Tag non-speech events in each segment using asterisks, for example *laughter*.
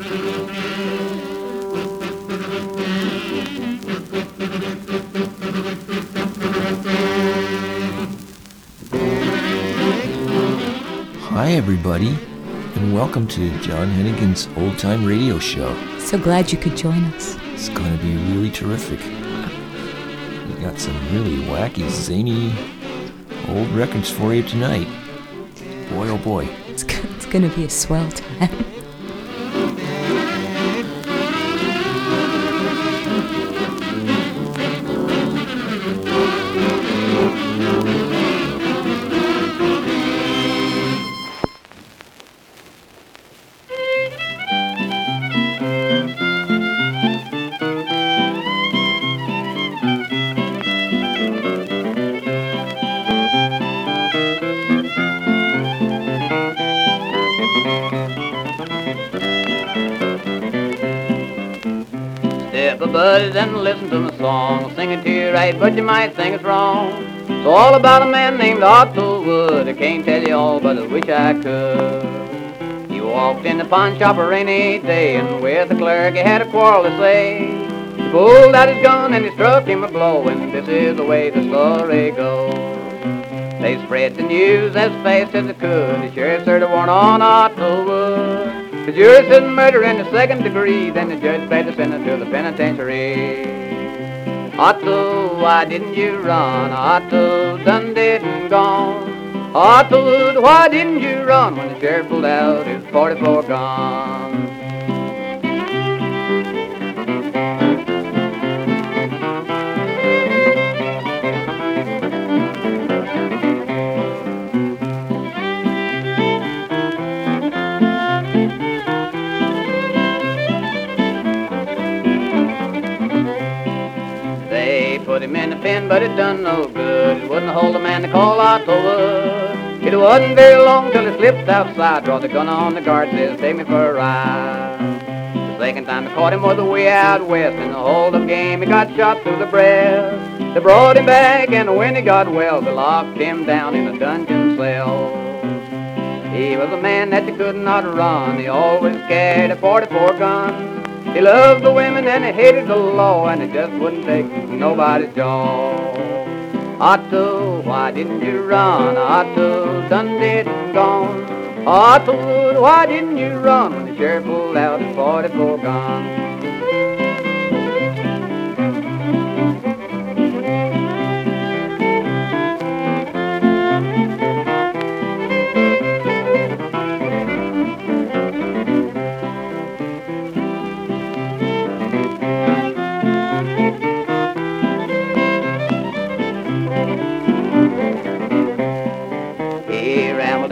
Hi, everybody, and welcome to John Hennigan's Old Time Radio Show. So glad you could join us. It's going to be really terrific. We got some really wacky, zany old records for you tonight. Boy, oh boy. It's, it's going to be a swell time. *laughs* right, but you might think it's wrong. It's all about a man named Otto Wood. I can't tell you all, but I wish I could. He walked in the pawn shop a rainy day, and with the clerk he had a quarrel to say. He pulled out his gun and he struck him a blow, and this is the way the story goes. They spread the news as fast as they could. The sheriff served a warrant on Otto Wood. The jury said murder in the second degree, then the judge paid the sentence to the penitentiary. Why didn't you run? Otto, done dead and gone. Otto, why didn't you run when the sheriff pulled out his 44 gun? But it done no good. It wouldn't hold a man to call Otto Wood. It wasn't very long till he slipped outside, draw the gun on the guard, says, take me for a ride. The second time they caught him was way out west. In the hold-up game, he got shot through the breast. They brought him back, and when he got well, they locked him down in a dungeon cell. He was a man that you could not run. He always carried a 44 gun. He loved the women and he hated the law, and he just wouldn't take nobody's job. Otto, why didn't you run? Otto, done dead and gone. Otto, why didn't you run when the sheriff pulled out his 44 gun?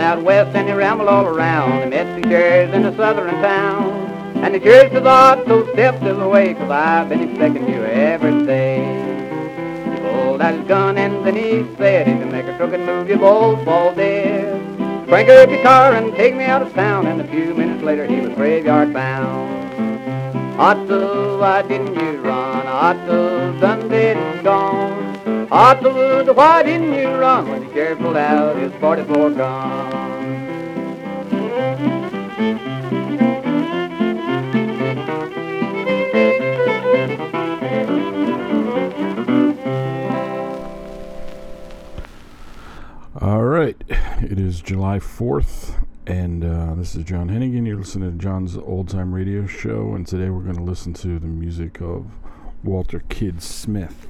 Out west and he rambled all around. He met two sheriffs in a southern town. And the sheriff says, Otto, step this way, cause I've been expecting you every day. He pulled out his gun and then he said, if you make a crooked move, you both fall dead. Crank up your car and take me out of town. And a few minutes later, he was graveyard bound. Otto, why didn't you run? Otto, done dead gone. Otto, why didn't you run when the sheriff pulled out his 44 gun? All right. It is July 4th, and uh, this is John Hennigan. You're listening to John's Old Time Radio Show, and today we're going to listen to the music of Walter Kid Smith,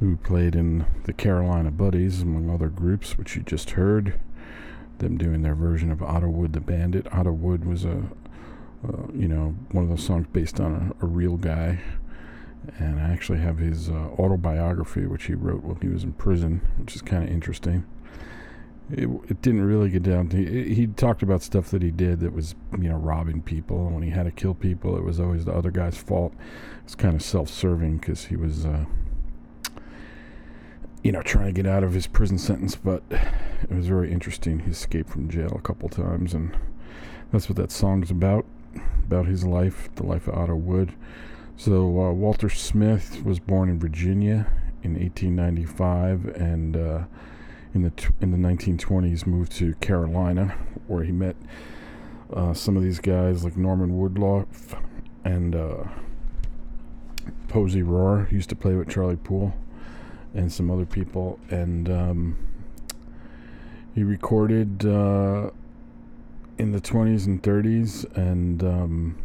who played in the Carolina Buddies, among other groups, which you just heard. Them doing their version of Otto Wood the Bandit. Otto Wood was a, you know, one of those songs based on a, a real guy. And I actually have his uh, autobiography, which he wrote while he was in prison, which is kind of interesting it, it didn't really get down to he, he talked about stuff that he did that was you know robbing people and when he had to kill people it was always the other guy's fault it's kind of self-serving because he was uh, you know trying to get out of his prison sentence but it was very interesting. He escaped from jail a couple times and that's what that song's about about his life the life of otto wood. So uh, walter smith was born in virginia in 1895 and uh, in the in the 1920s moved to Carolina, where he met uh, some of these guys like Norman Woodruff and uh, Posey Rorer. Used to play with Charlie Poole and some other people, and um, he recorded uh, in the 20s and 30s and um,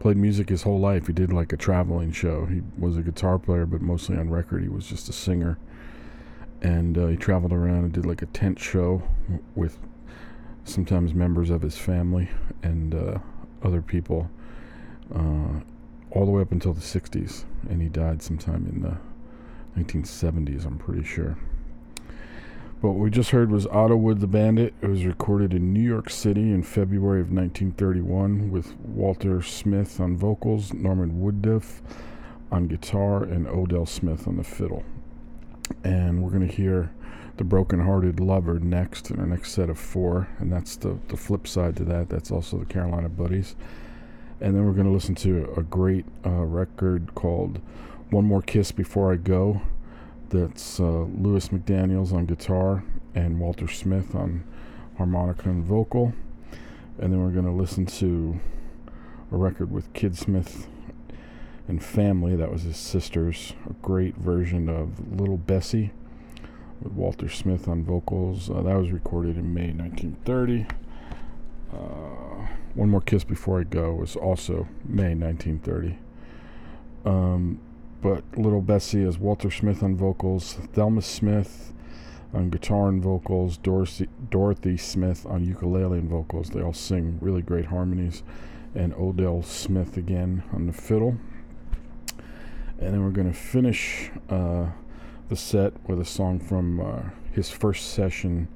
played music his whole life. He did like a traveling show. He was a guitar player, but mostly on record. He was just a singer, and uh, he traveled around and did like a tent show with sometimes members of his family and uh, other people, uh, all the way up until the 60s. And he died sometime in the 1970s, I'm pretty sure. But what we just heard was Otto Wood the Bandit. It was recorded in New York City in February of 1931 with Walter Smith on vocals, Norman Woodruff on guitar, and Odell Smith on the fiddle. And we're going to hear The Broken Hearted Lover next in our next set of four. And that's the, the flip side to that. That's also the Carolina Buddies. And then we're going to listen to a great uh, record called One More Kiss Before I Go that's uh, Lewis McDaniels on guitar and Walter Smith on harmonica and vocal. And then we're going to listen to a record with Kid Smith and Family. That was his sister's. A great version of Little Bessie with Walter Smith on vocals. Uh, that was recorded in May 1930. Uh, One More Kiss Before I Go was also May 1930. Um, but Little Bessie is Walter Smith on vocals, Thelma Smith on guitar and vocals, Dorothy, Dorothy Smith on ukulele and vocals. They all sing really great harmonies, and Odell Smith again on the fiddle. And then we're going to finish uh, the set with a song from uh, his first session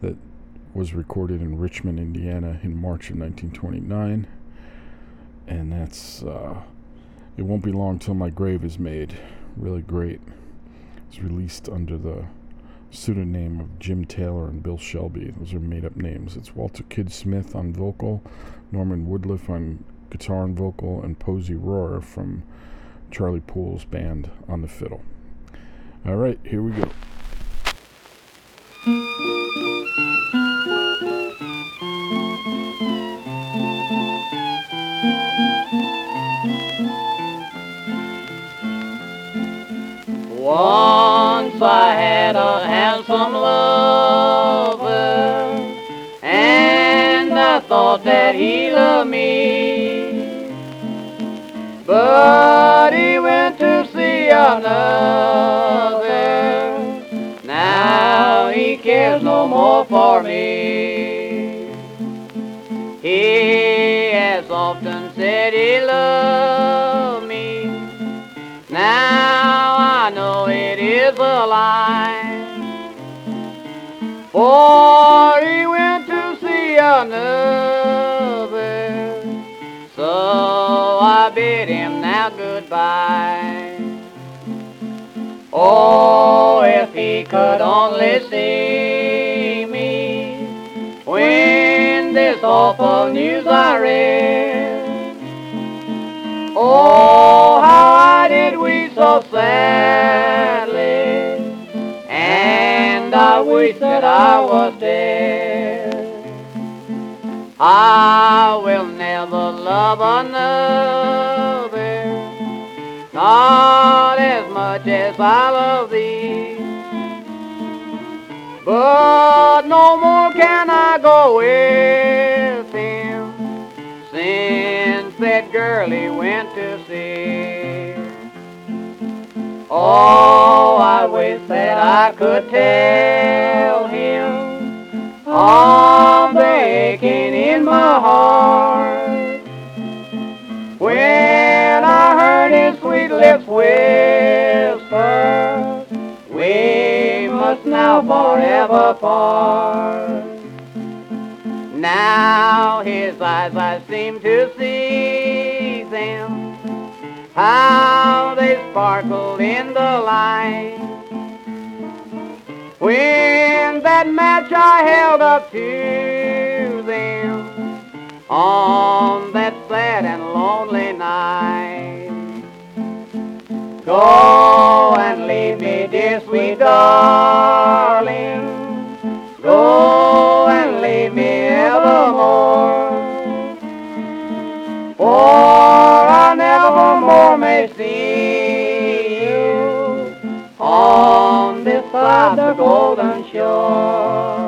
that was recorded in Richmond, Indiana in March of 1929. And that's. Uh, it won't be long till my grave is made. Really great. It's released under the pseudonym of Jim Taylor and Bill Shelby. Those are made up names. It's Walter Kid Smith on vocal, Norman Woodruff on guitar and vocal, and Posey Rorer from Charlie Poole's band on the fiddle. All right, here we go. Once I had a handsome lover, and I thought that he loved me. But he went to see another. Now he cares no more for me. He has often said he loved me. Now I know it is a lie. For he went to see another. So I bid him now goodbye. Oh, if he could only see me when this awful news I read. Oh, how I did weep so sadly, and I wish that I was dead. I will never love another, not as much as I love thee. But no more can I go with him since that girl he went to see. Oh, I wish that I could tell him all the aching in my heart. When I heard his sweet lips whisper, we must now forever part. Now his eyes I seem to see how they sparkle in the light. When that match I held up to them on that sad and lonely night. Go and leave me, dear sweet darling. Go 今。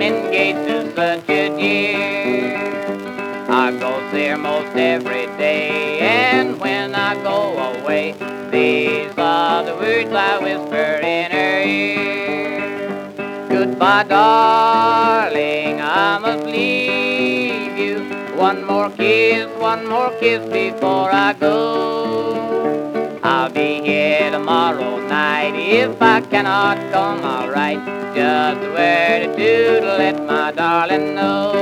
Engaged to such a dear. I go there most every day, and when I go away, these are the words I whisper in her ear. Goodbye, darling, I must leave you. One more kiss, one more kiss before I go. I'll be here tomorrow night if I cannot come alright. Just where to two to let my darling know.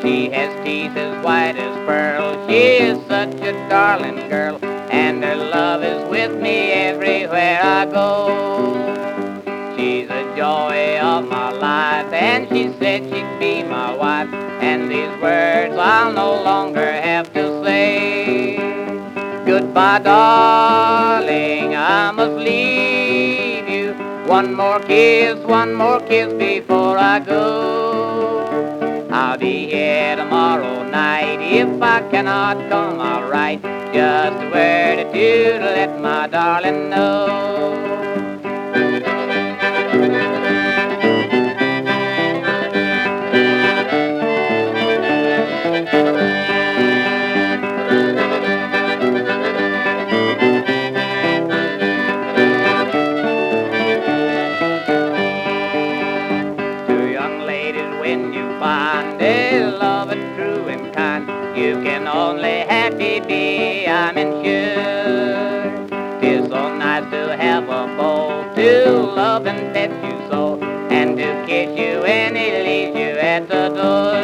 She has teeth as white as pearl. She is such a darling girl, and her love is with me everywhere I go. She's a joy of my life, and she said she'd be my wife. And these words I'll no longer have to. Goodbye, darling, I must leave you. One more kiss, one more kiss before I go. I'll be here tomorrow night if I cannot come alright. Just a word or two to let my darling know. You when he leaves you at the door.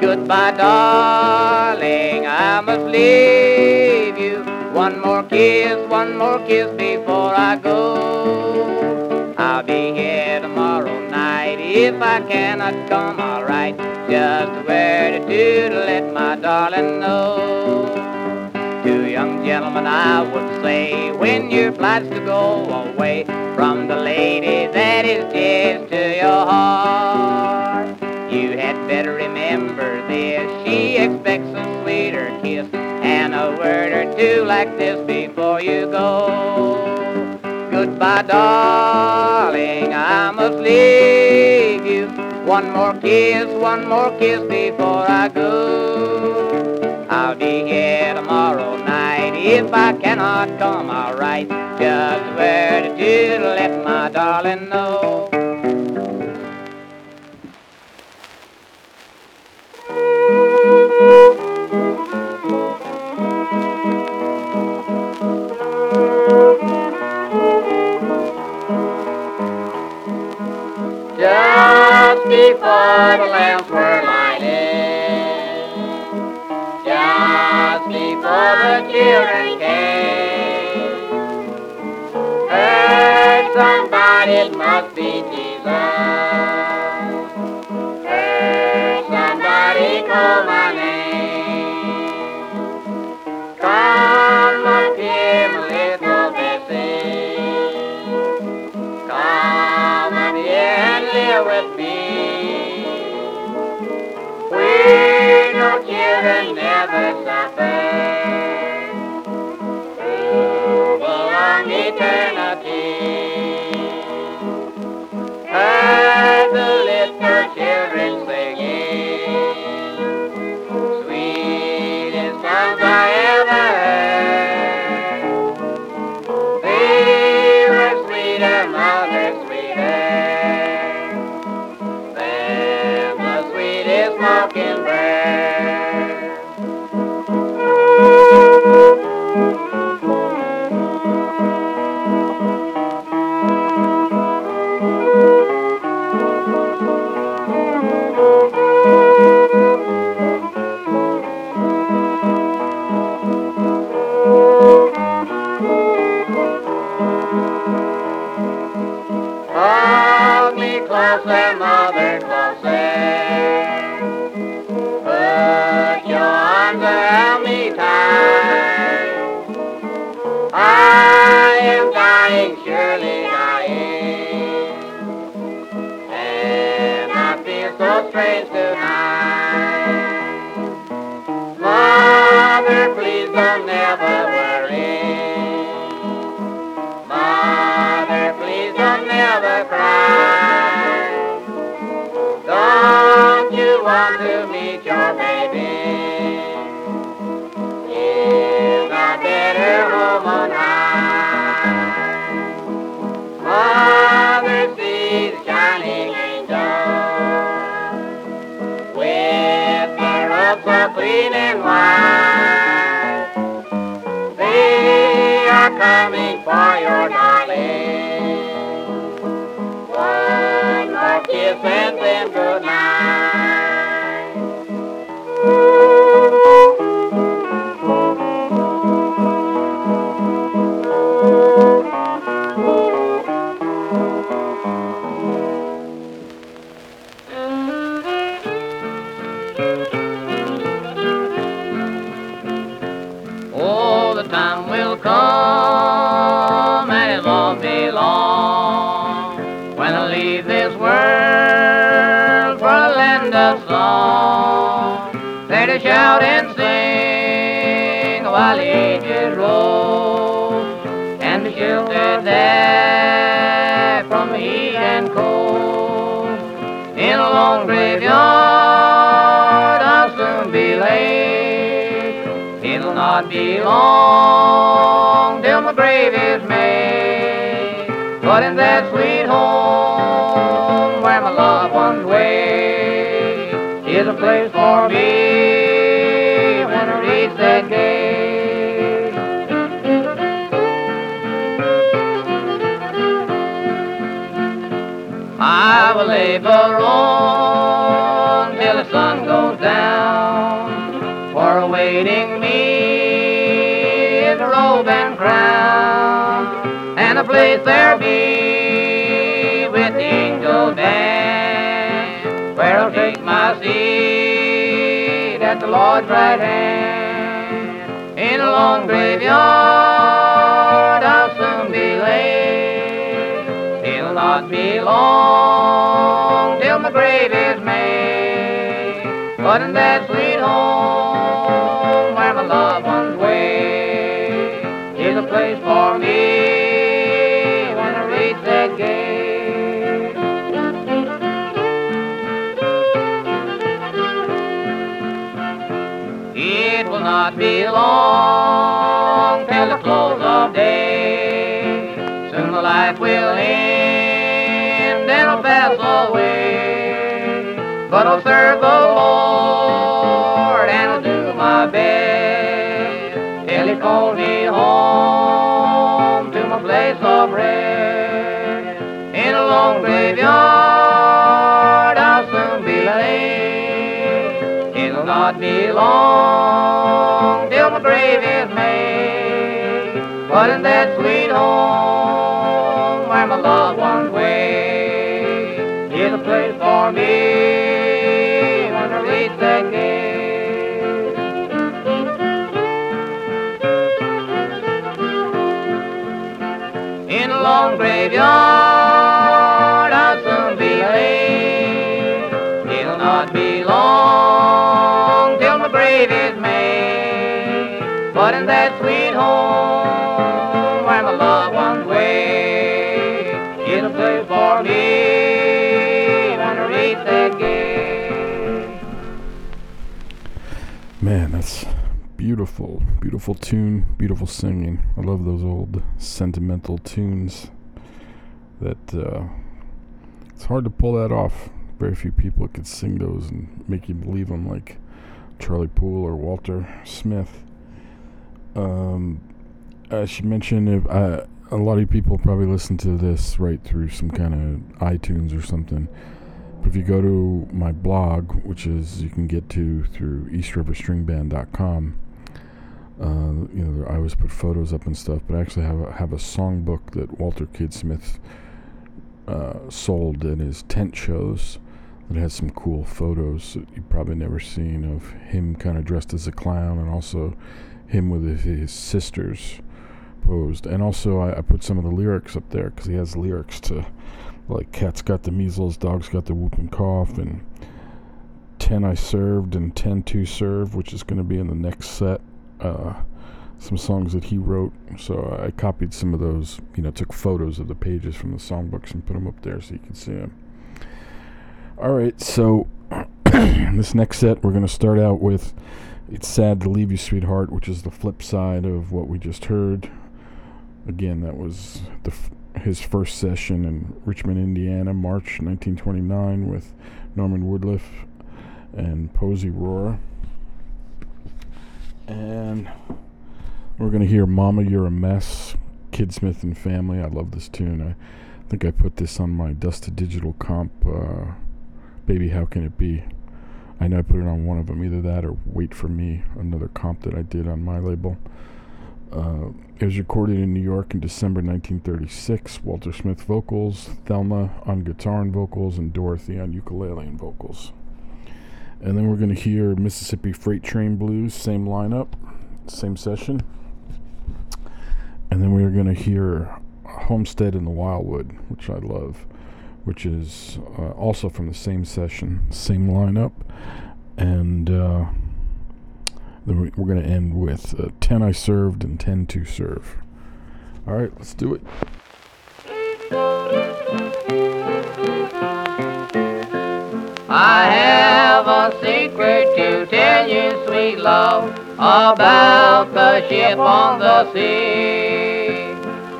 Goodbye, darling, I must leave you. One more kiss, one more kiss before I go. I'll be here tomorrow night if I cannot come alright. Just word or two to let my darling know. Gentlemen, I would say, when you're obliged to go away from the lady that is dear to your heart, you had better remember this. She expects a sweeter kiss and a word or two like this before you go. Goodbye, darling, I must leave you. One more kiss, one more kiss before I go. I'll be here tomorrow if I cannot come. Just a word or two to let my darling know. Just before the lamps the children came, heard somebody, must be Jesus. Heard somebody call my name. Come up here, my little. Come up here and live with me. We no children never suffer. And then long graveyard, I'll soon be laid. It'll not be long till my grave is made. But in that sweet home where my loved ones wait is a place for me labor on till the sun goes down. For awaiting me is a robe and crown, and a place there be with the angel band, where I'll take my seat at the Lord's right hand. In a long graveyard, I'll soon be laid. It'll not be long till my grave is made. But in that sweet home where my loved ones wait is a place for me when I reach that gate. It will not be long till the close of day. Soon the life will end away. But I'll serve the Lord and I'll do my best till He calls me home to my place of rest. In a long graveyard, I'll soon be laid. It'll not be long till my grave is made. But in that sweet home where my loved ones wait is a place for me when I reach that gate. In a long graveyard, beautiful, beautiful tune, beautiful singing. I love those old sentimental tunes. That uh, it's hard to pull that off. Very few people could sing those and make you believe them, like Charlie Poole or Walter Smith. Um, I should mention if I, a lot of people probably listen to this right through some kind of iTunes or something. But if you go to my blog, which is you can get to through eastriverstringband.com, uh, you know, I always put photos up and stuff, but I actually have a, have a songbook that Walter Kid Smith uh, sold in his tent shows that has some cool photos that you've probably never seen of him kind of dressed as a clown and also him with his, his sisters posed. And also, I, I put some of the lyrics up there because he has lyrics to like Cat's got the measles, Dog's got the whooping cough, and 10 I served and 10 to serve, which is going to be in the next set. Uh, some songs that he wrote. So I copied some of those, you know, took photos of the pages from the songbooks and put them up there so you can see them. All right, so *coughs* this next set we're going to start out with It's Sad to Leave You, Sweetheart, which is the flip side of what we just heard. Again, that was the f- his first session in Richmond, Indiana, March 1929, with Norman Woodlieff and Posey Rorer. And we're going to hear Mama, You're a Mess, Kid Smith and Family. I love this tune. I think I put this on my Dust to Digital comp uh, Baby, How Can It Be? I know I put it on one of them, either that or Wait For Me, another comp that I did on my label. Uh, it was recorded in New York in December 1936. Walter Smith vocals, Thelma on guitar and vocals, and Dorothy on ukulele and vocals. And then we're going to hear Mississippi Freight Train Blues, same lineup, same session. And then we're going to hear Homestead in the Wildwood, which I love, which is uh, also from the same session, same lineup. And uh, then we're going to end with uh, 10 I served and 10 to serve. All right, let's do it. I have a secret to tell you, sweet love, about the ship on the sea.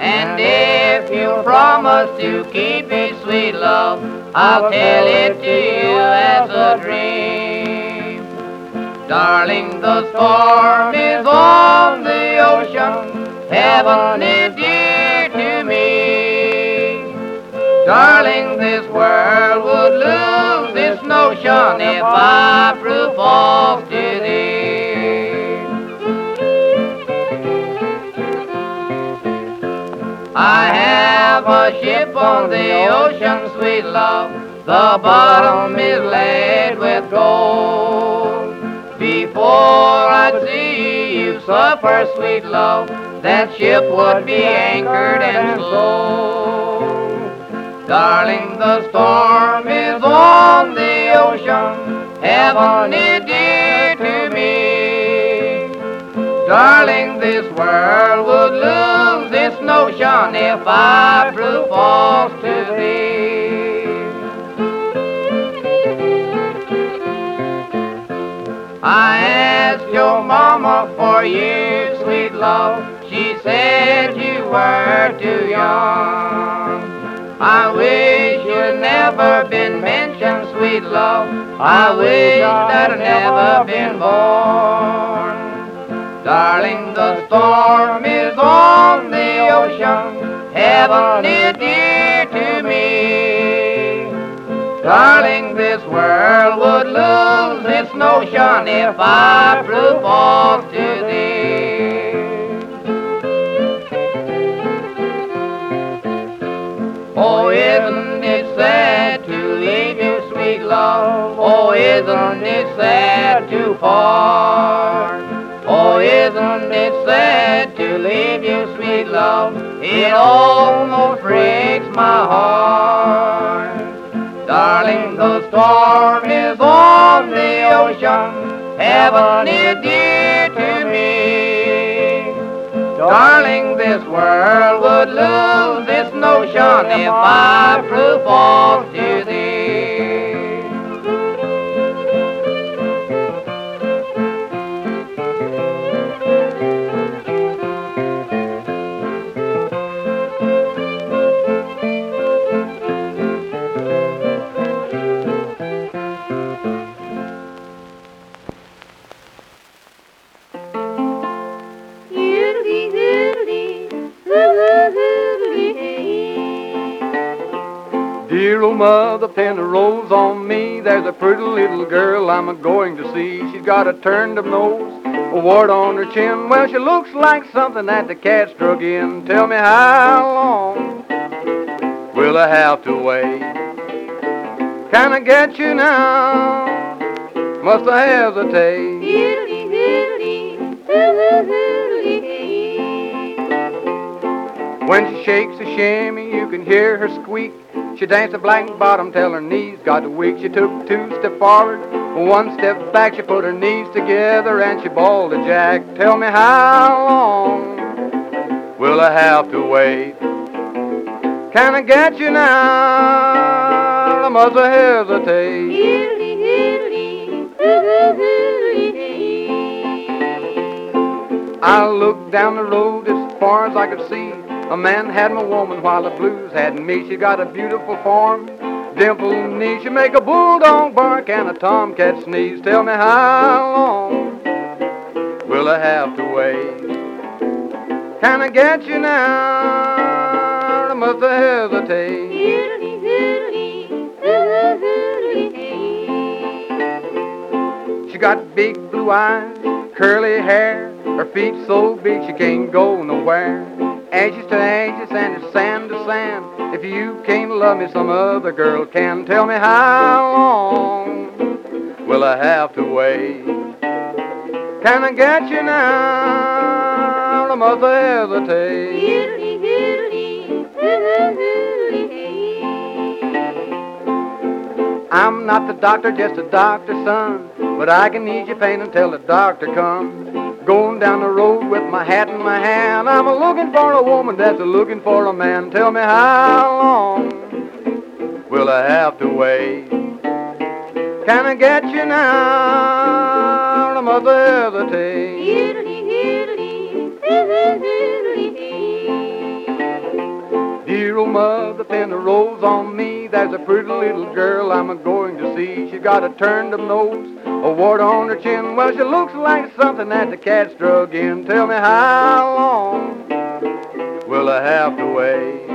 And if you promise to keep it, sweet love, I'll tell it to you as a dream. Darling, the storm is on the ocean, heaven is Darling, this world would lose its notion if I prove false to thee. I have a ship on the ocean, sweet love. The bottom is laid with gold. Before I'd see you suffer, sweet love, that ship would be anchored and slow. Darling, the storm is on the ocean, heaven is dear to me. Darling, this world would lose its notion if I prove false to thee. I asked your mama for you, sweet love. She said you were too young. I wish you'd never been mentioned, sweet love. I wish that I'd never been born. Darling, the storm is on the ocean. Heaven is dear to me. Darling, this world would lose its notion if I prove false to thee. Isn't it sad to leave you, sweet love? Oh, isn't it sad to part? Oh, isn't it sad to leave you, sweet love? It almost breaks my heart. Darling, the storm is on the ocean. Heaven is dear. Darling, this world would lose its notion if I prove false to There's a pretty little girl I'm a going to see. She's got a turned up nose, a wart on her chin. Well, she looks like something that the cat's drug in. Tell me how long will I have to wait? Can I get you now? Must I hesitate? When she shakes a chamois, you can hear her squeak. She danced a blank bottom till her knees got weak. She took two steps forward, one step back. She put her knees together and she bawled a jack. Tell me how long will I have to wait? Can I get you now? I must hesitate. I looked down the road as far as I could see. A man had my woman while the blues had me. She got a beautiful form, dimpled knee. She make a bulldog bark and a tomcat sneeze. Tell me how long will I have to wait? Can I get you now? I must hesitate. She got big blue eyes, curly hair, her feet so big she can't go nowhere. Ashes to ashes and it's sand to sand. If you can't love me, some other girl can. Tell me how long will I have to wait? Can I get you now? I must hesitate. I'm not the doctor, just a doctor's son. But I can ease your pain until the doctor comes. Going down the road with my hat in my hand. I'm a looking for a woman that's a looking for a man. Tell me how long will I have to wait? Can I get you now? I must hesitate. Dear old mother, pin a rose on me. There's a pretty little girl I'm a going to see. She got a turned up nose, a wart on her chin. Well, she looks like something that the cat's drug in. Tell me how long will I have to wait?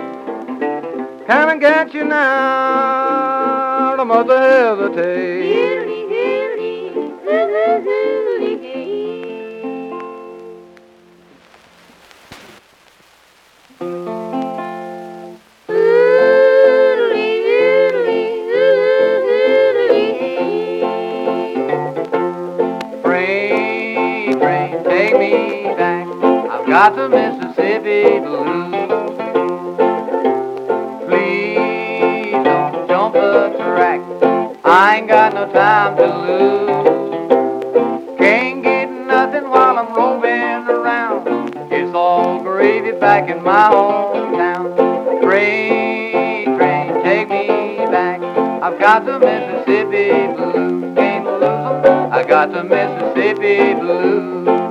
Can I get you now? I must hesitate. Got the Mississippi blues. Please don't jump the track. I ain't got no time to lose. Can't get nothing while I'm roving around. It's all gravy back in my hometown. Train, train, take me back. I've got the Mississippi blues. Can't lose 'em. I got the Mississippi blues.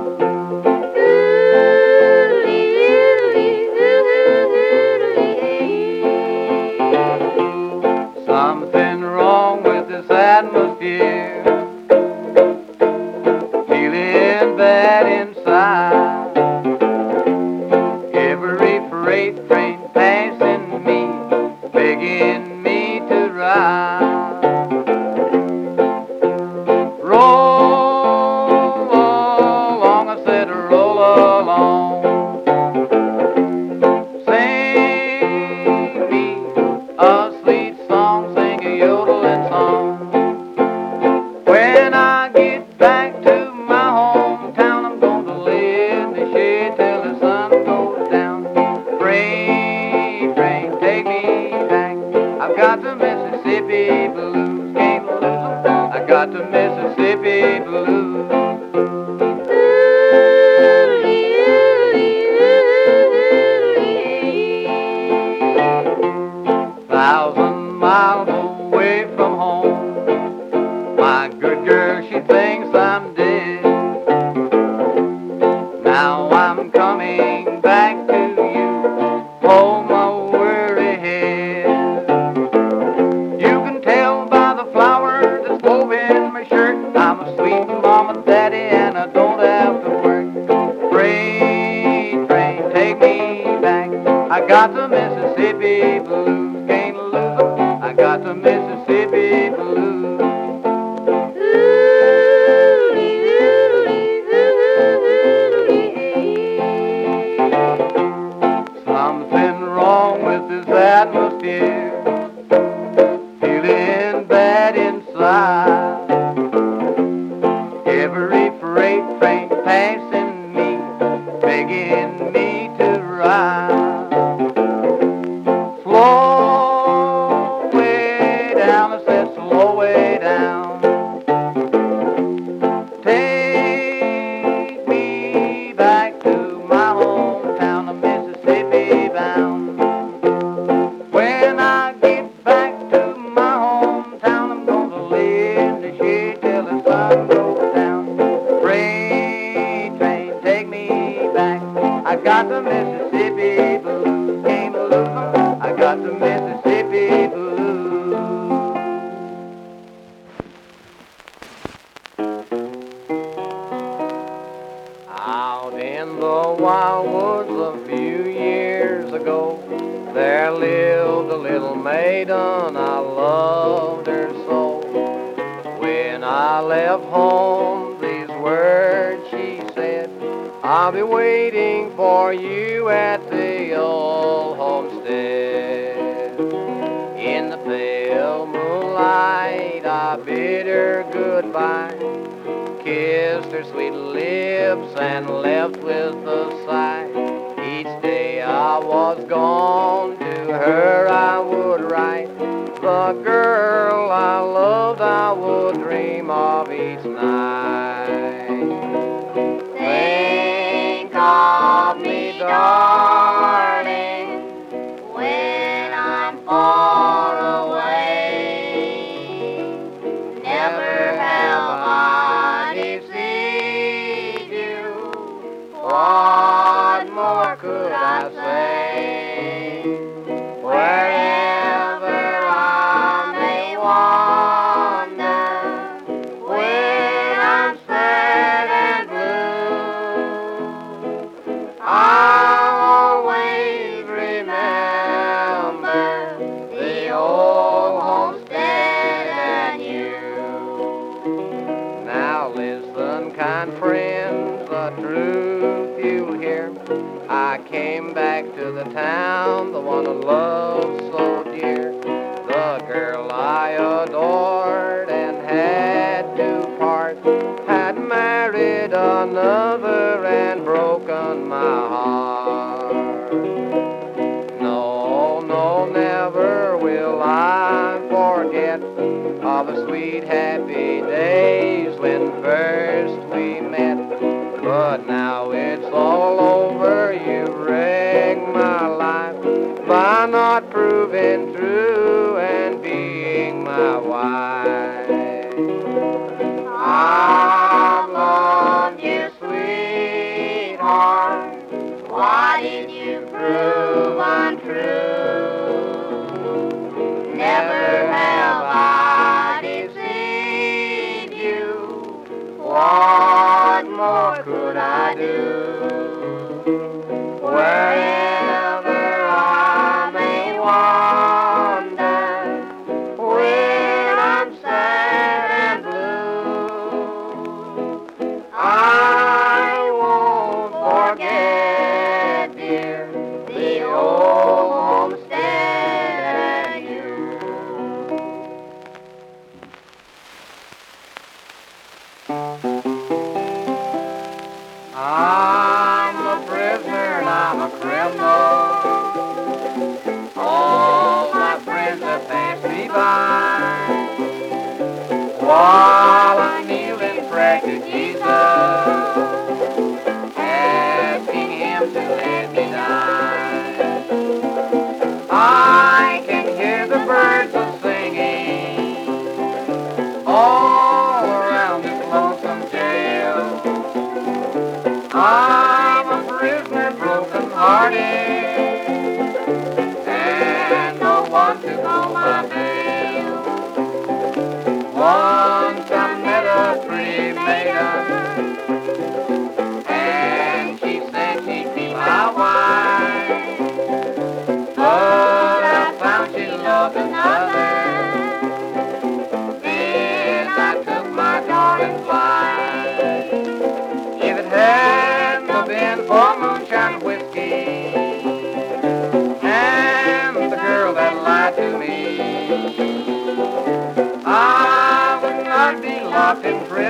little maiden, I loved her so. When I left home, these words she said, I'll be waiting for you at the old homestead. In the pale moonlight, I bid her goodbye, kissed her sweet lips, and left with the না been prayer.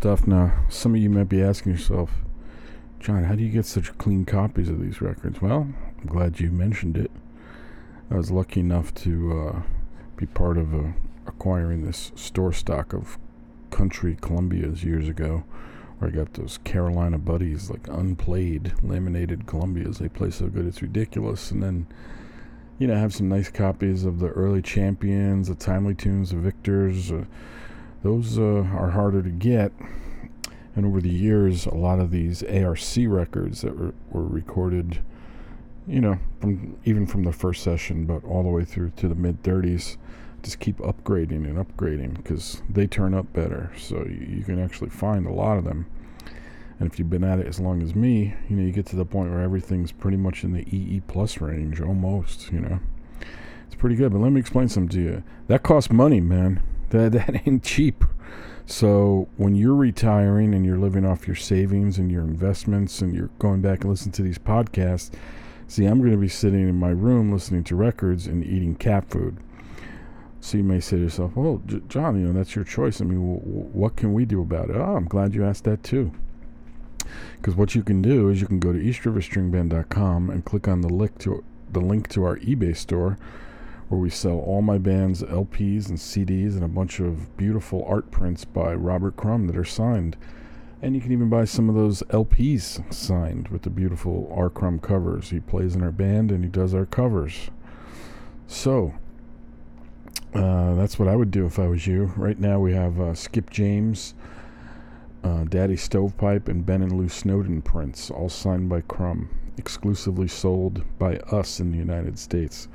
Stuff. Now, some of you might be asking yourself, John, how do you get such clean copies of these records? Well, I'm glad you mentioned it. I was lucky enough to uh, be part of uh, acquiring this store stock of country Columbias years ago, where I got those Carolina Buddies, like unplayed laminated Columbias. They play so good, it's ridiculous. And then, you know, I have some nice copies of the early champions, the timely tunes, the victors. Uh, those uh, are harder to get. And over the years, a lot of these ARC records that were, were recorded, you know, from even from the first session, but all the way through to the mid 30s, just keep upgrading and upgrading because they turn up better. So you, you can actually find a lot of them. And if you've been at it as long as me, you know, you get to the point where everything's pretty much in the EE plus range, almost, you know. It's pretty good. But let me explain something to you. That costs money, man. That, *laughs* that ain't cheap. So when you're retiring and you're living off your savings and your investments and you're going back and listening to these podcasts, see, I'm going to be sitting in my room listening to records and eating cat food. So you may say to yourself, well, J- John, you know, that's your choice. I mean, w- w- what can we do about it? Oh, I'm glad you asked that too. Because what you can do is you can go to eastriverstringband.com and click on the link to the link to our eBay store, where we sell all my band's LPs and CDs and a bunch of beautiful art prints by Robert Crumb that are signed. And you can even buy some of those LPs signed with the beautiful R. Crumb covers. He plays in our band and he does our covers. So, uh, that's what I would do if I was you. Right now we have uh, Skip James, uh, Daddy Stovepipe, and Ben and Lou Snowden prints, all signed by Crumb, exclusively sold by us in the United States.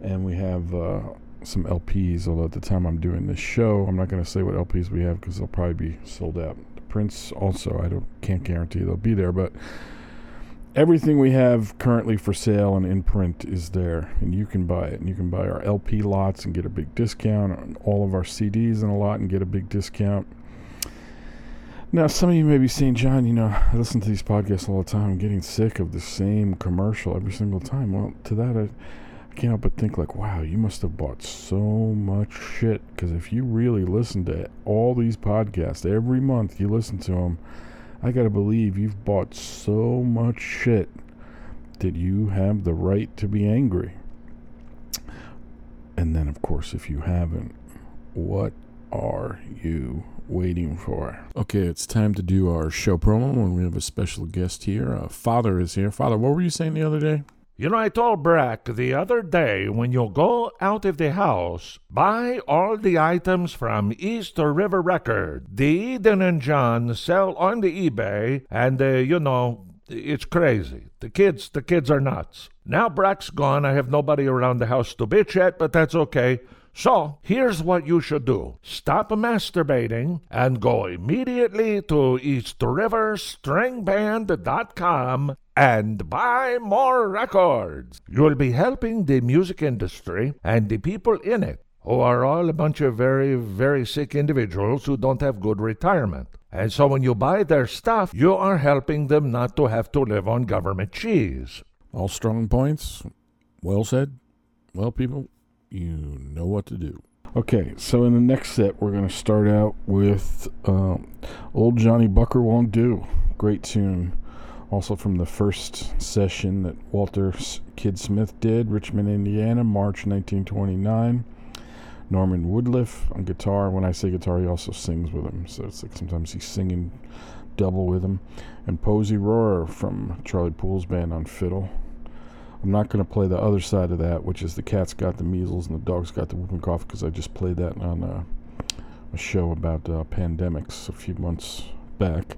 And we have uh, some LPs, although at the time I'm doing this show, I'm not going to say what LPs we have because they'll probably be sold out. The prints also, I don't can't guarantee they'll be there, but everything we have currently for sale and in print is there, and you can buy it. And you can buy our LP lots and get a big discount, on all of our CDs in a lot and get a big discount. Now, some of you may be saying, John, you know, I listen to these podcasts all the time. I'm getting sick of the same commercial every single time. Well, to that, I, I can't help but think, like, wow, you must have bought so much shit. Because if you really listen to all these podcasts every month, you listen to them, I gotta believe you've bought so much shit that you have the right to be angry. And then, of course, if you haven't, what are you waiting for? Okay, it's time to do our show promo when we have a special guest here. Uh, Father is here. Father, what were you saying the other day? You know, I told Brack the other day when you go out of the house, buy all the items from East River Record. The Eden and John sell on the eBay, and uh, you know, it's crazy. The kids, the kids are nuts. Now Brack's gone. I have nobody around the house to bitch at, but that's okay. So, here's what you should do stop masturbating and go immediately to EastRiverStringBand.com and buy more records. You'll be helping the music industry and the people in it, who are all a bunch of very, very sick individuals who don't have good retirement. And so when you buy their stuff, you are helping them not to have to live on government cheese. All strong points. Well said. Well, people, you know what to do. Okay, so in the next set, we're going to start out with um, Old Johnny Bucker Won't Do. Great tune. Also from the first session that Walter Kid Smith did, Richmond, Indiana, March 1929. Norman Woodlieff on guitar. When I say guitar, he also sings with him. So it's like sometimes he's singing double with him. And Posey Rorer from Charlie Poole's band on fiddle. I'm not going to play the other side of that, which is the cat's got the measles and the dog's got the whooping cough, because I just played that on a, a show about uh, pandemics a few months back.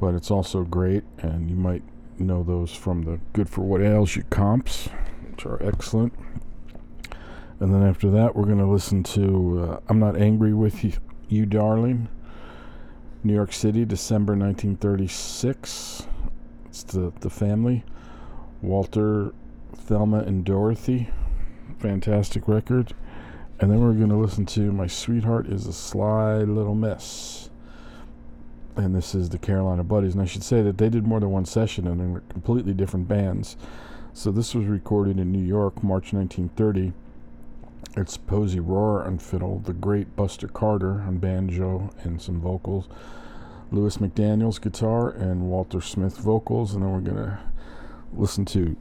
But it's also great, and you might know those from the Good for What Ails You comps, which are excellent. And then after that, we're going to listen to uh, I'm Not Angry with You, you, Darling. New York City, December 1936. It's the, the family. Walter, Thelma, and Dorothy. Fantastic record. And then we're going to listen to My Sweetheart is a Sly Little Mess. And this is the Carolina Buddies. And I should say that they did more than one session and they're completely different bands. So this was recorded in New York, March 1930. It's Posey Rorer on fiddle, the great Buster Carter on banjo and some vocals, Lewis McDaniels guitar and Walter Smith vocals, and then we're gonna listen to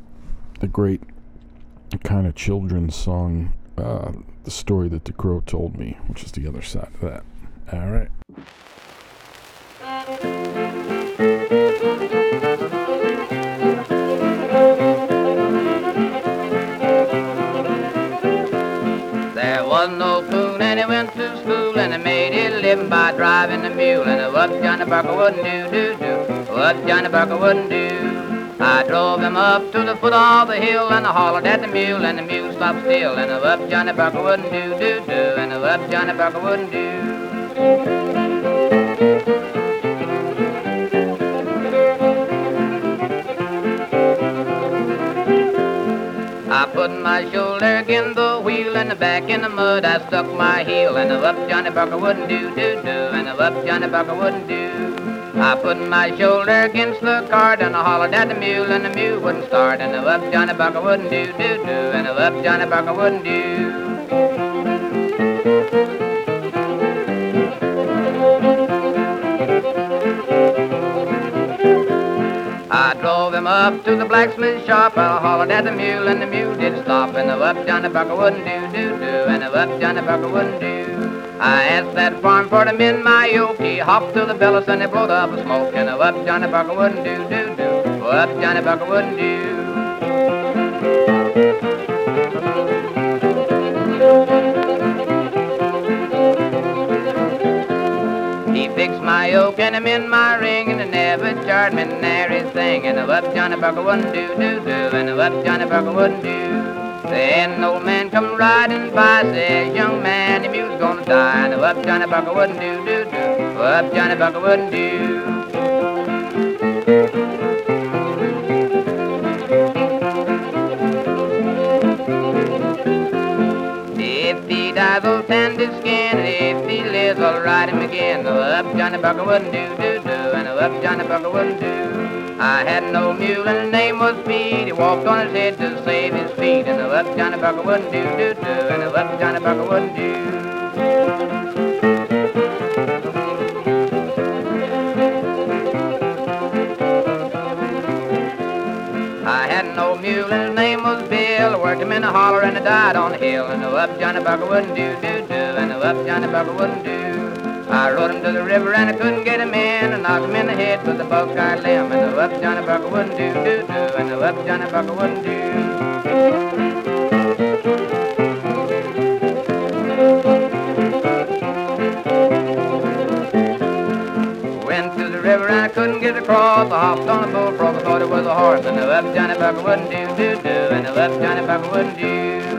the great kind of children's song, uh, "The Story That the Crow Told Me," which is the other side of that. All right. By driving a mule and what Johnny Barker wouldn't do, do, do, what Johnny Barker wouldn't do. I drove him up to the foot of the hill and I hollered at the mule and the mule stopped still and what Johnny Barker wouldn't do, do, do, and what Johnny Barker wouldn't do. And the back in the mud. I stuck my heel and the up Johnny Barker wouldn't do, do, do, and the up Johnny Barker wouldn't do. I put my shoulder against the cart and I hollered at the mule and the mule wouldn't start and up Johnny Barker wouldn't do, do, do, and up Johnny Barker wouldn't do. I drove him up to the blacksmith shop. I hollered at the mule, and the mule didn't stop. And the up Johnny Barker wouldn't do, up Johnny Barker wouldn't do. I asked that farm for to mend my yoke. He hopped to the bellows and he blowed up a smoke. And up Johnny Barker wouldn't do, do, do. Up Johnny Barker wouldn't do. He fixed my yoke and him in my ring and he never charged me nary thing. And up Johnny Barker wouldn't do, do, do. And up Johnny Barker wouldn't do. Then an old man come riding by, says, young man, the mule's gonna die. The up Johnny Barker wouldn't do, do, do. Up Johnny Barker wouldn't do. If he dies, tend his skin. If he lives, I'll ride him again. No, up Johnny Barker wouldn't do, do, do. And the up Johnny Barker wouldn't do. I had an old mule and his name was Speed. He walked on his head to save his feet. And up Johnny Barker wouldn't do, do, do. And up Johnny Barker wouldn't do. Mule and his name was Bill. I worked him in the holler and I died on the hill. And the up Johnny Barker wouldn't do, do, do. And the up Johnny Barker wouldn't do. I rode him to the river and I couldn't get him in. I knocked him in the head with a buckeye limb. And the up Johnny Barker wouldn't do, do, do. And the up Johnny Barker wouldn't do. Went to the river and I couldn't get across. I hopped on a bullfrog, I thought it was a horse. And the up Johnny Barker wouldn't do, do, do. And the up Johnny Barker wouldn't do.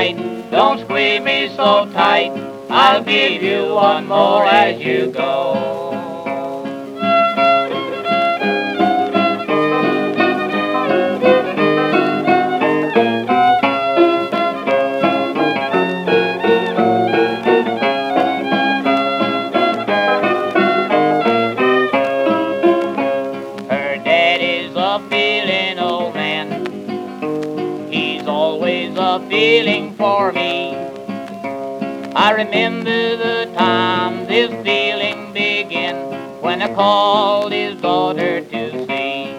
You fright, don't squeeze me so tight. I'll give you one more as you go. I remember the time this feeling began when I called his daughter to see.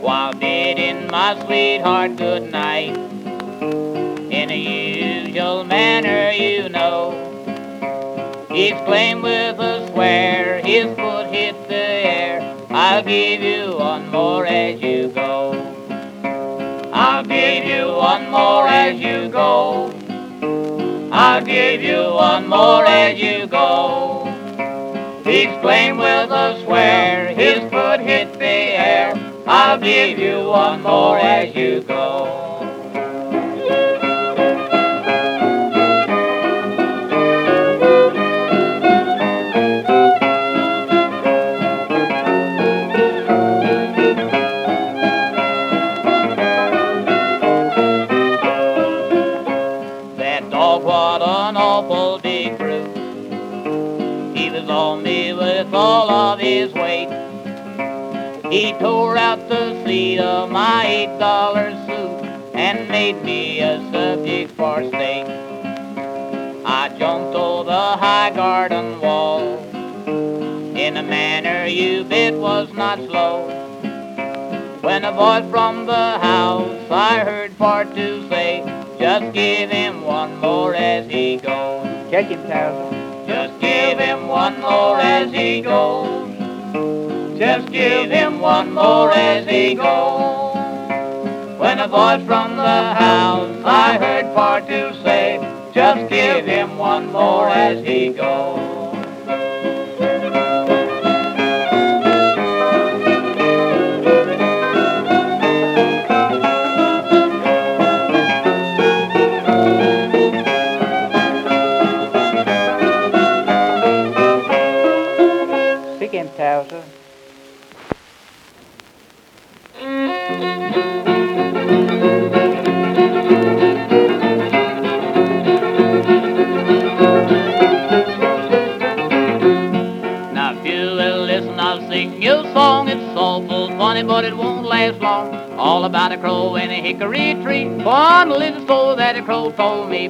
While bidding my sweetheart good night, in a usual manner, you know, he exclaimed with a swear, his foot hit the air. I'll give you one more as you go. I'll give you one more as you go. I'll give you one more as you go. He exclaimed with a swear, his foot hit the air. I'll give you one more as you go. Tore out the seat of my eight dollar suit and made me a subject for steak. I jumped over the high garden wall in a manner you bet was not slow. When a voice from the house I heard for to say, just give him one more as he goes. Check him, Towser. Just give him one more as he goes. Just give him one more as he goes. When a voice from the house I heard to say, just give him one more as he goes. Soulful, but it won't last long. All about a crow in a hickory tree. Fun little story that a crow told me.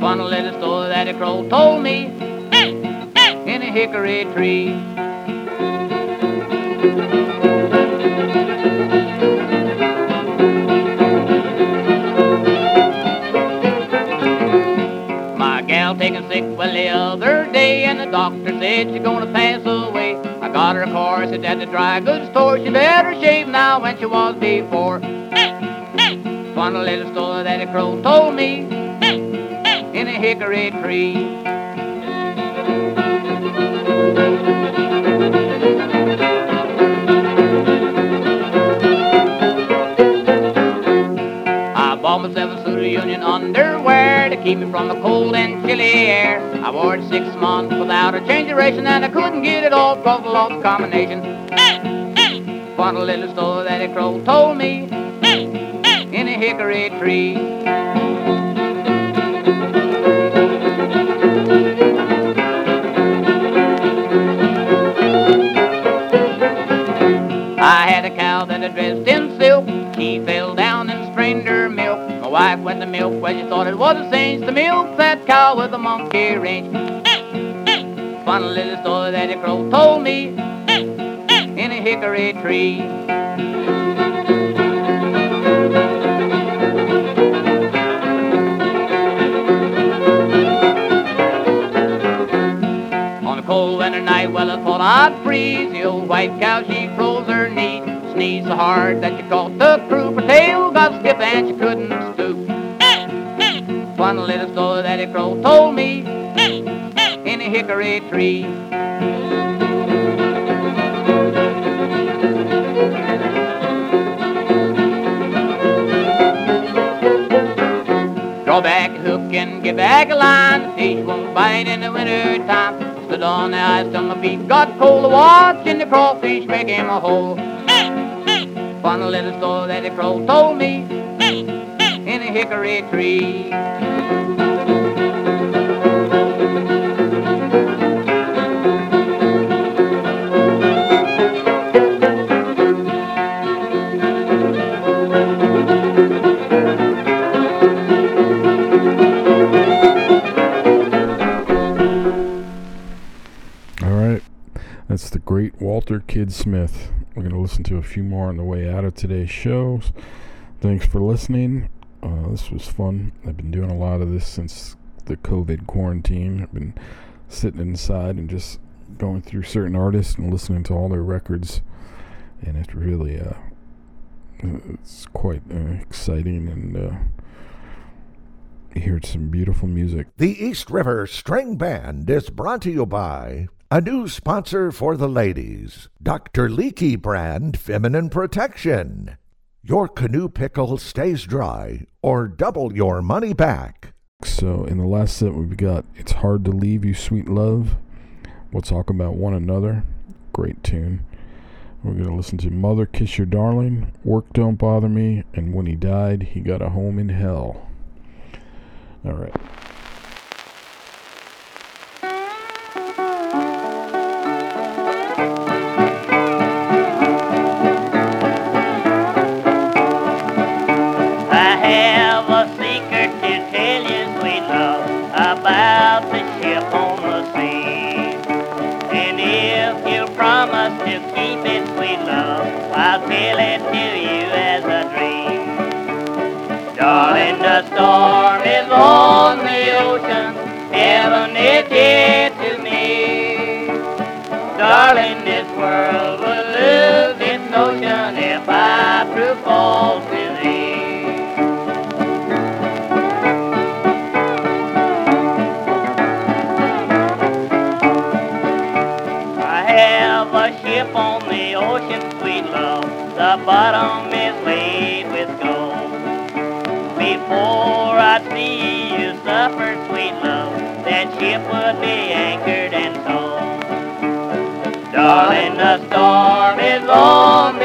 Fun little story that a crow told me. In a hickory tree. My gal taken sick well the other said she's gonna pass away. I got her a corset at the dry goods store. She better shave now when she was before. Funny little story that a crow told me in a hickory tree. Of union underwear to keep me from the cold and chilly air. I wore it six months without a change of ration, and I couldn't get it off cause I lost the combination. Found a little story that a crow told me in a hickory tree. I had a cow that had dressed in wife went the milk where she thought it was a cinch to milk that cow with a monkey wrench. Fun little story that a crow told me in a hickory tree. On a cold winter night, well, I thought I'd freeze. The old white cow, she froze her knee. Sneezed so hard that she caught the croup. Her tail got stiff and she couldn't stoop. Fun little story that a crow told me *laughs* in a hickory tree. Draw back a hook and get back a line. The fish won't bite in the winter time. Stood on the ice till my feet got cold. Watching the crawfish him a hole. Fun little story that the crow told me *laughs* in a hickory tree. Walter Kid Smith. We're going to listen to a few more on the way out of today's shows. Thanks for listening. Uh, this was fun. I've been doing a lot of this since the COVID quarantine. I've been sitting inside and just going through certain artists and listening to all their records. And it's really, uh, it's quite uh, exciting and uh, you hear some beautiful music. The East River String Band is brought to you by a new sponsor for the ladies, Dr. Leaky Brand Feminine Protection. Your canoe pickle stays dry or double your money back. So in the last set we've got It's Hard to Leave You Sweet Love. We'll talk about one another. Great tune. We're gonna listen to Mother Kiss Your Darling, Work Don't Bother Me, and When He Died, He Got a Home in Hell. Alright. I bottom is laid with gold. Before I see you suffer, sweet love, that ship would be anchored and sold. Darling, the storm is on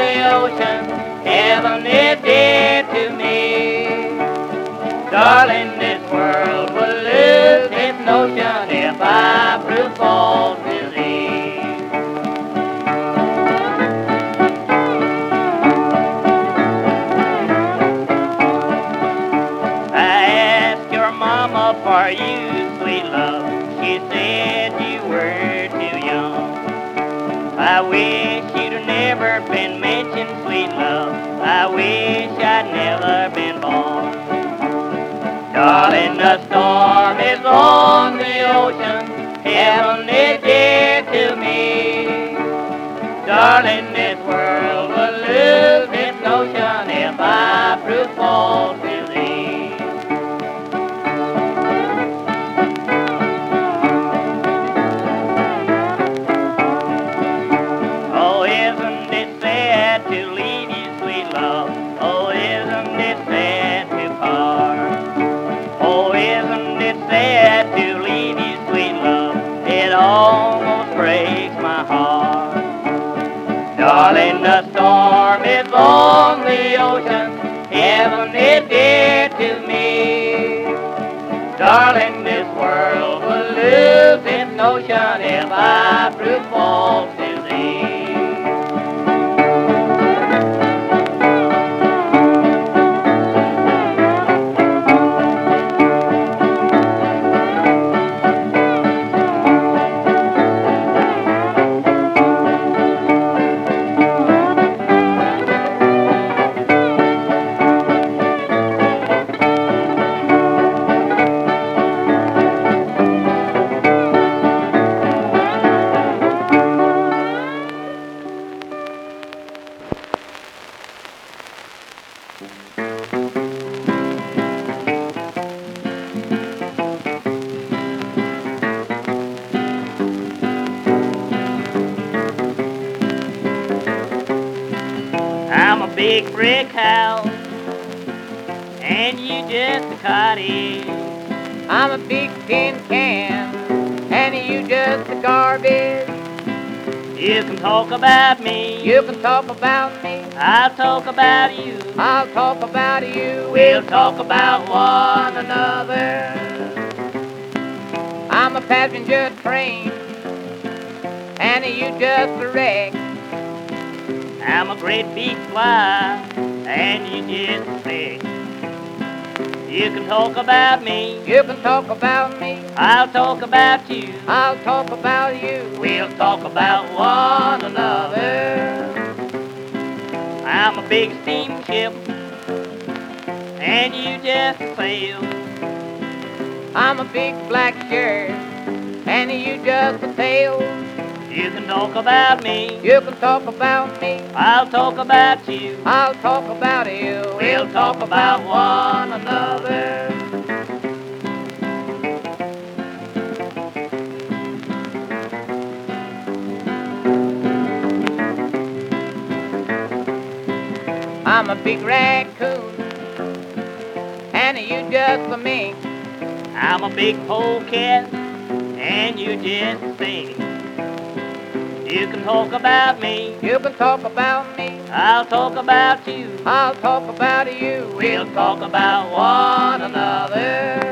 Darling, the storm is on the ocean. Heaven from its lonely ocean, heaven is dear to me. Darling, this world will lose its notion if I prove false. Talk about me, You can talk about me, I'll talk about you. I'll talk about you. We'll talk about one another. I'm a passenger train, and you just a wreck. I'm a great big fly, and you just a speck. You can talk about me, You can talk about me, I'll talk about you. I'll talk about you. We'll talk about one another. I'm a big steamship, and you just sail. I'm a big black shirt, and you just a tail. You can talk about me, You can talk about me, I'll talk about you. I'll talk about you. We'll talk about one another. I'm a big raccoon, and you just for me. I'm a big polecat, and you just sing. You can talk about me, You can talk about me, I'll talk about you. I'll talk about you. We'll talk about one another.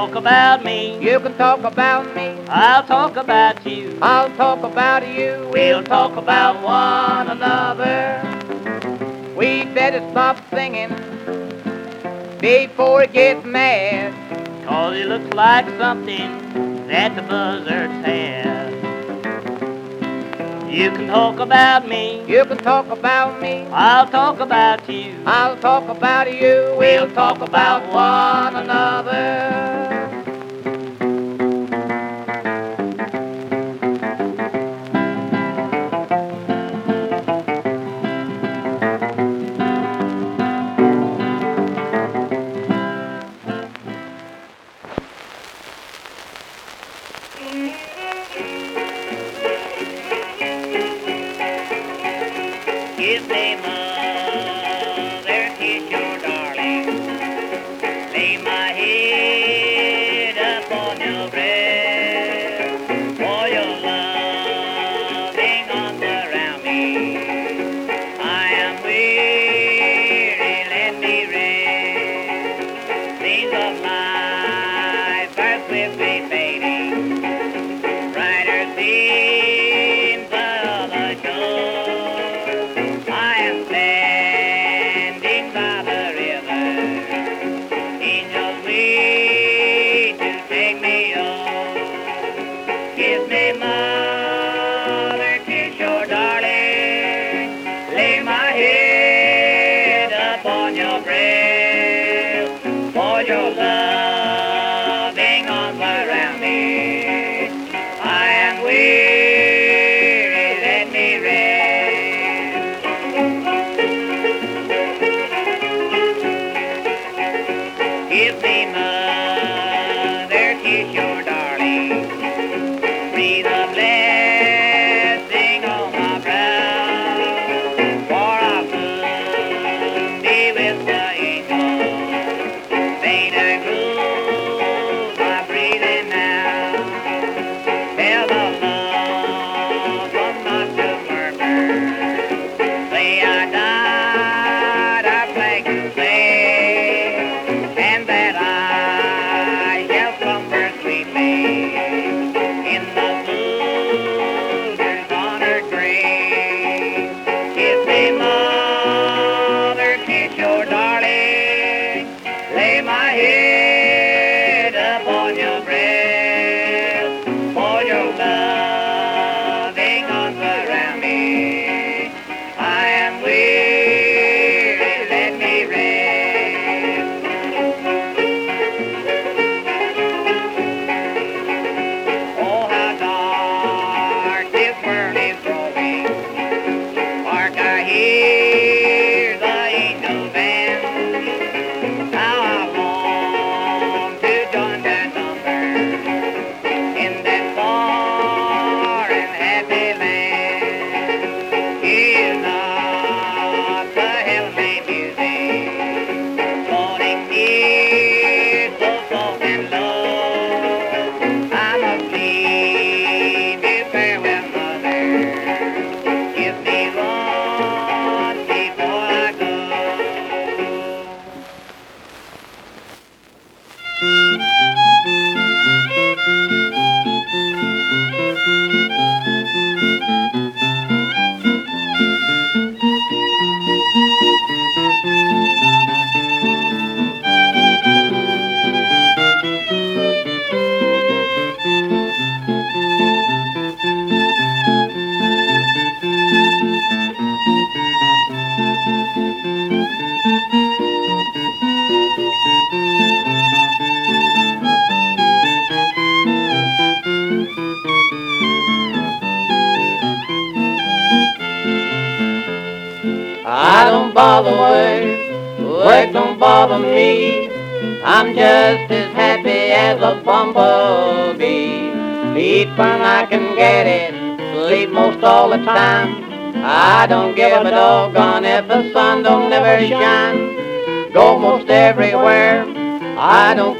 Talk about me, You can talk about me, I'll talk about you. I'll talk about you. We'll talk about one another. We better stop singing before it gets mad. Cause it looks like something that the buzzards have. You can talk about me, You can talk about me, I'll talk about you. I'll talk about you. We'll talk about one another. Brighter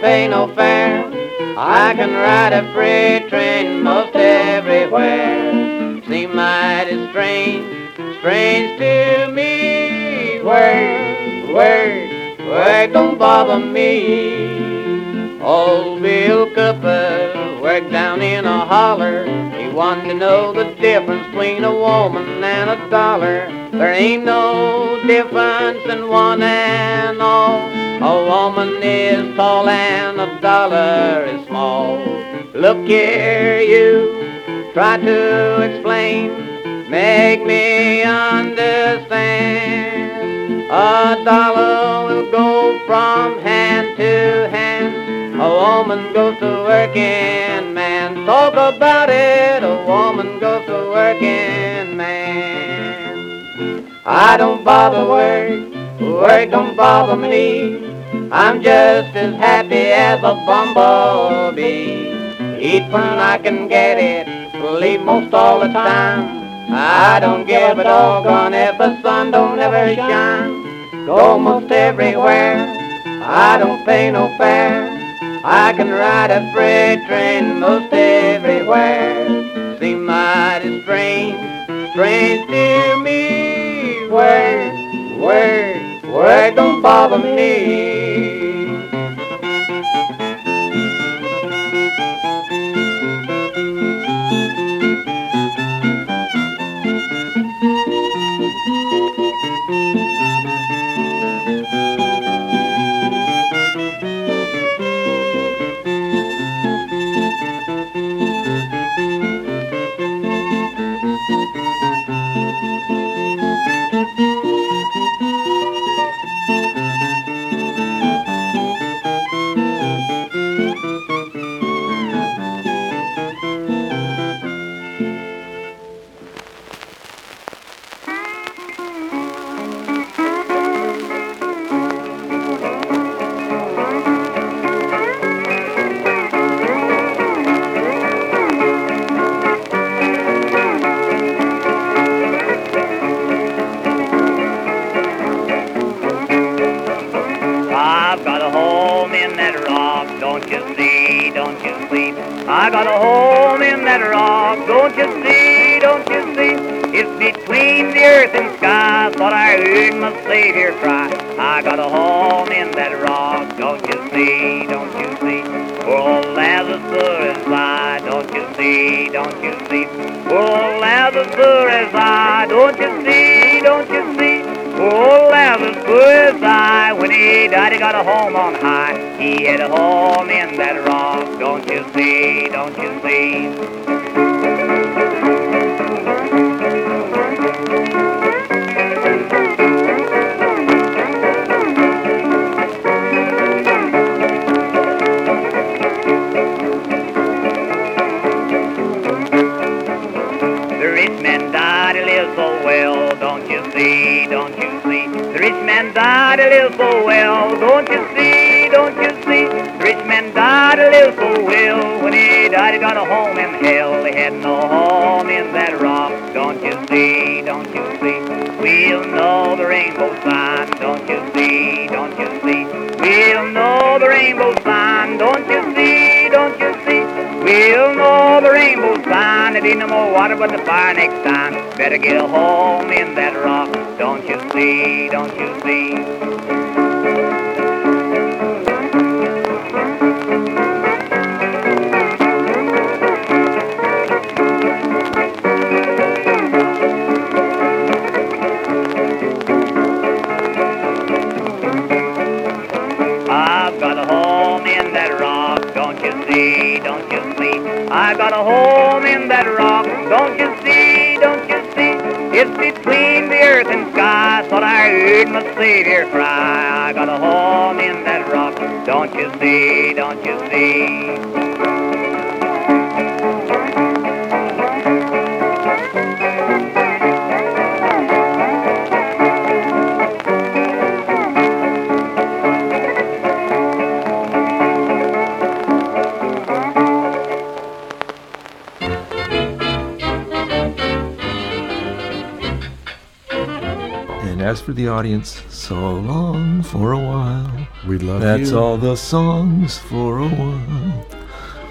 pay no fare. I can ride a freight train most everywhere. Seem mighty strange, strange to me. Work, work, work don't bother me. Old Bill Cooper worked down in a holler. He wanted to know the difference between a woman and a dollar. There ain't no difference in one and all. A woman is tall and a dollar is small. Look here, you try to explain, make me understand. A dollar will go from hand to hand. A woman goes to working man. Talk about it. A woman goes to working man. I don't bother work. Work don't bother me. I'm just as happy as a bumblebee. Eat when I can get it, sleep most all the time. I don't give a doggone if the sun don't ever shine. Go most everywhere, I don't pay no fare. I can ride a freight train most everywhere. Seem mighty strange, strange to me. Work, work don't bother me. Heard my Savior cry. I got a home in that rock, don't you see, don't you see? Oh, Lazarus is I, don't you see, don't you see? Oh, Lazarus is I, don't you see, don't you see? Oh, Lazarus was I. When he died, he got a home on high. He had a home in that rock. Don't you see? Don't you see? Audience, so long for a while. We love That's you. That's all the songs for a while.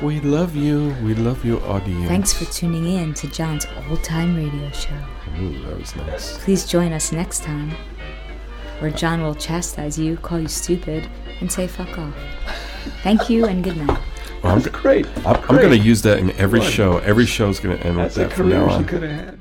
We love you. We love you, audience. Thanks for tuning in to John's old time radio show. Ooh, that was nice. Please join us next time, where John will chastise you, call you stupid, and say fuck off. Thank you and good night. Well, I'm, That's great. I'm, I'm going to use that in every What? show. Every show is going to end with That's a that from now career she on. could have had.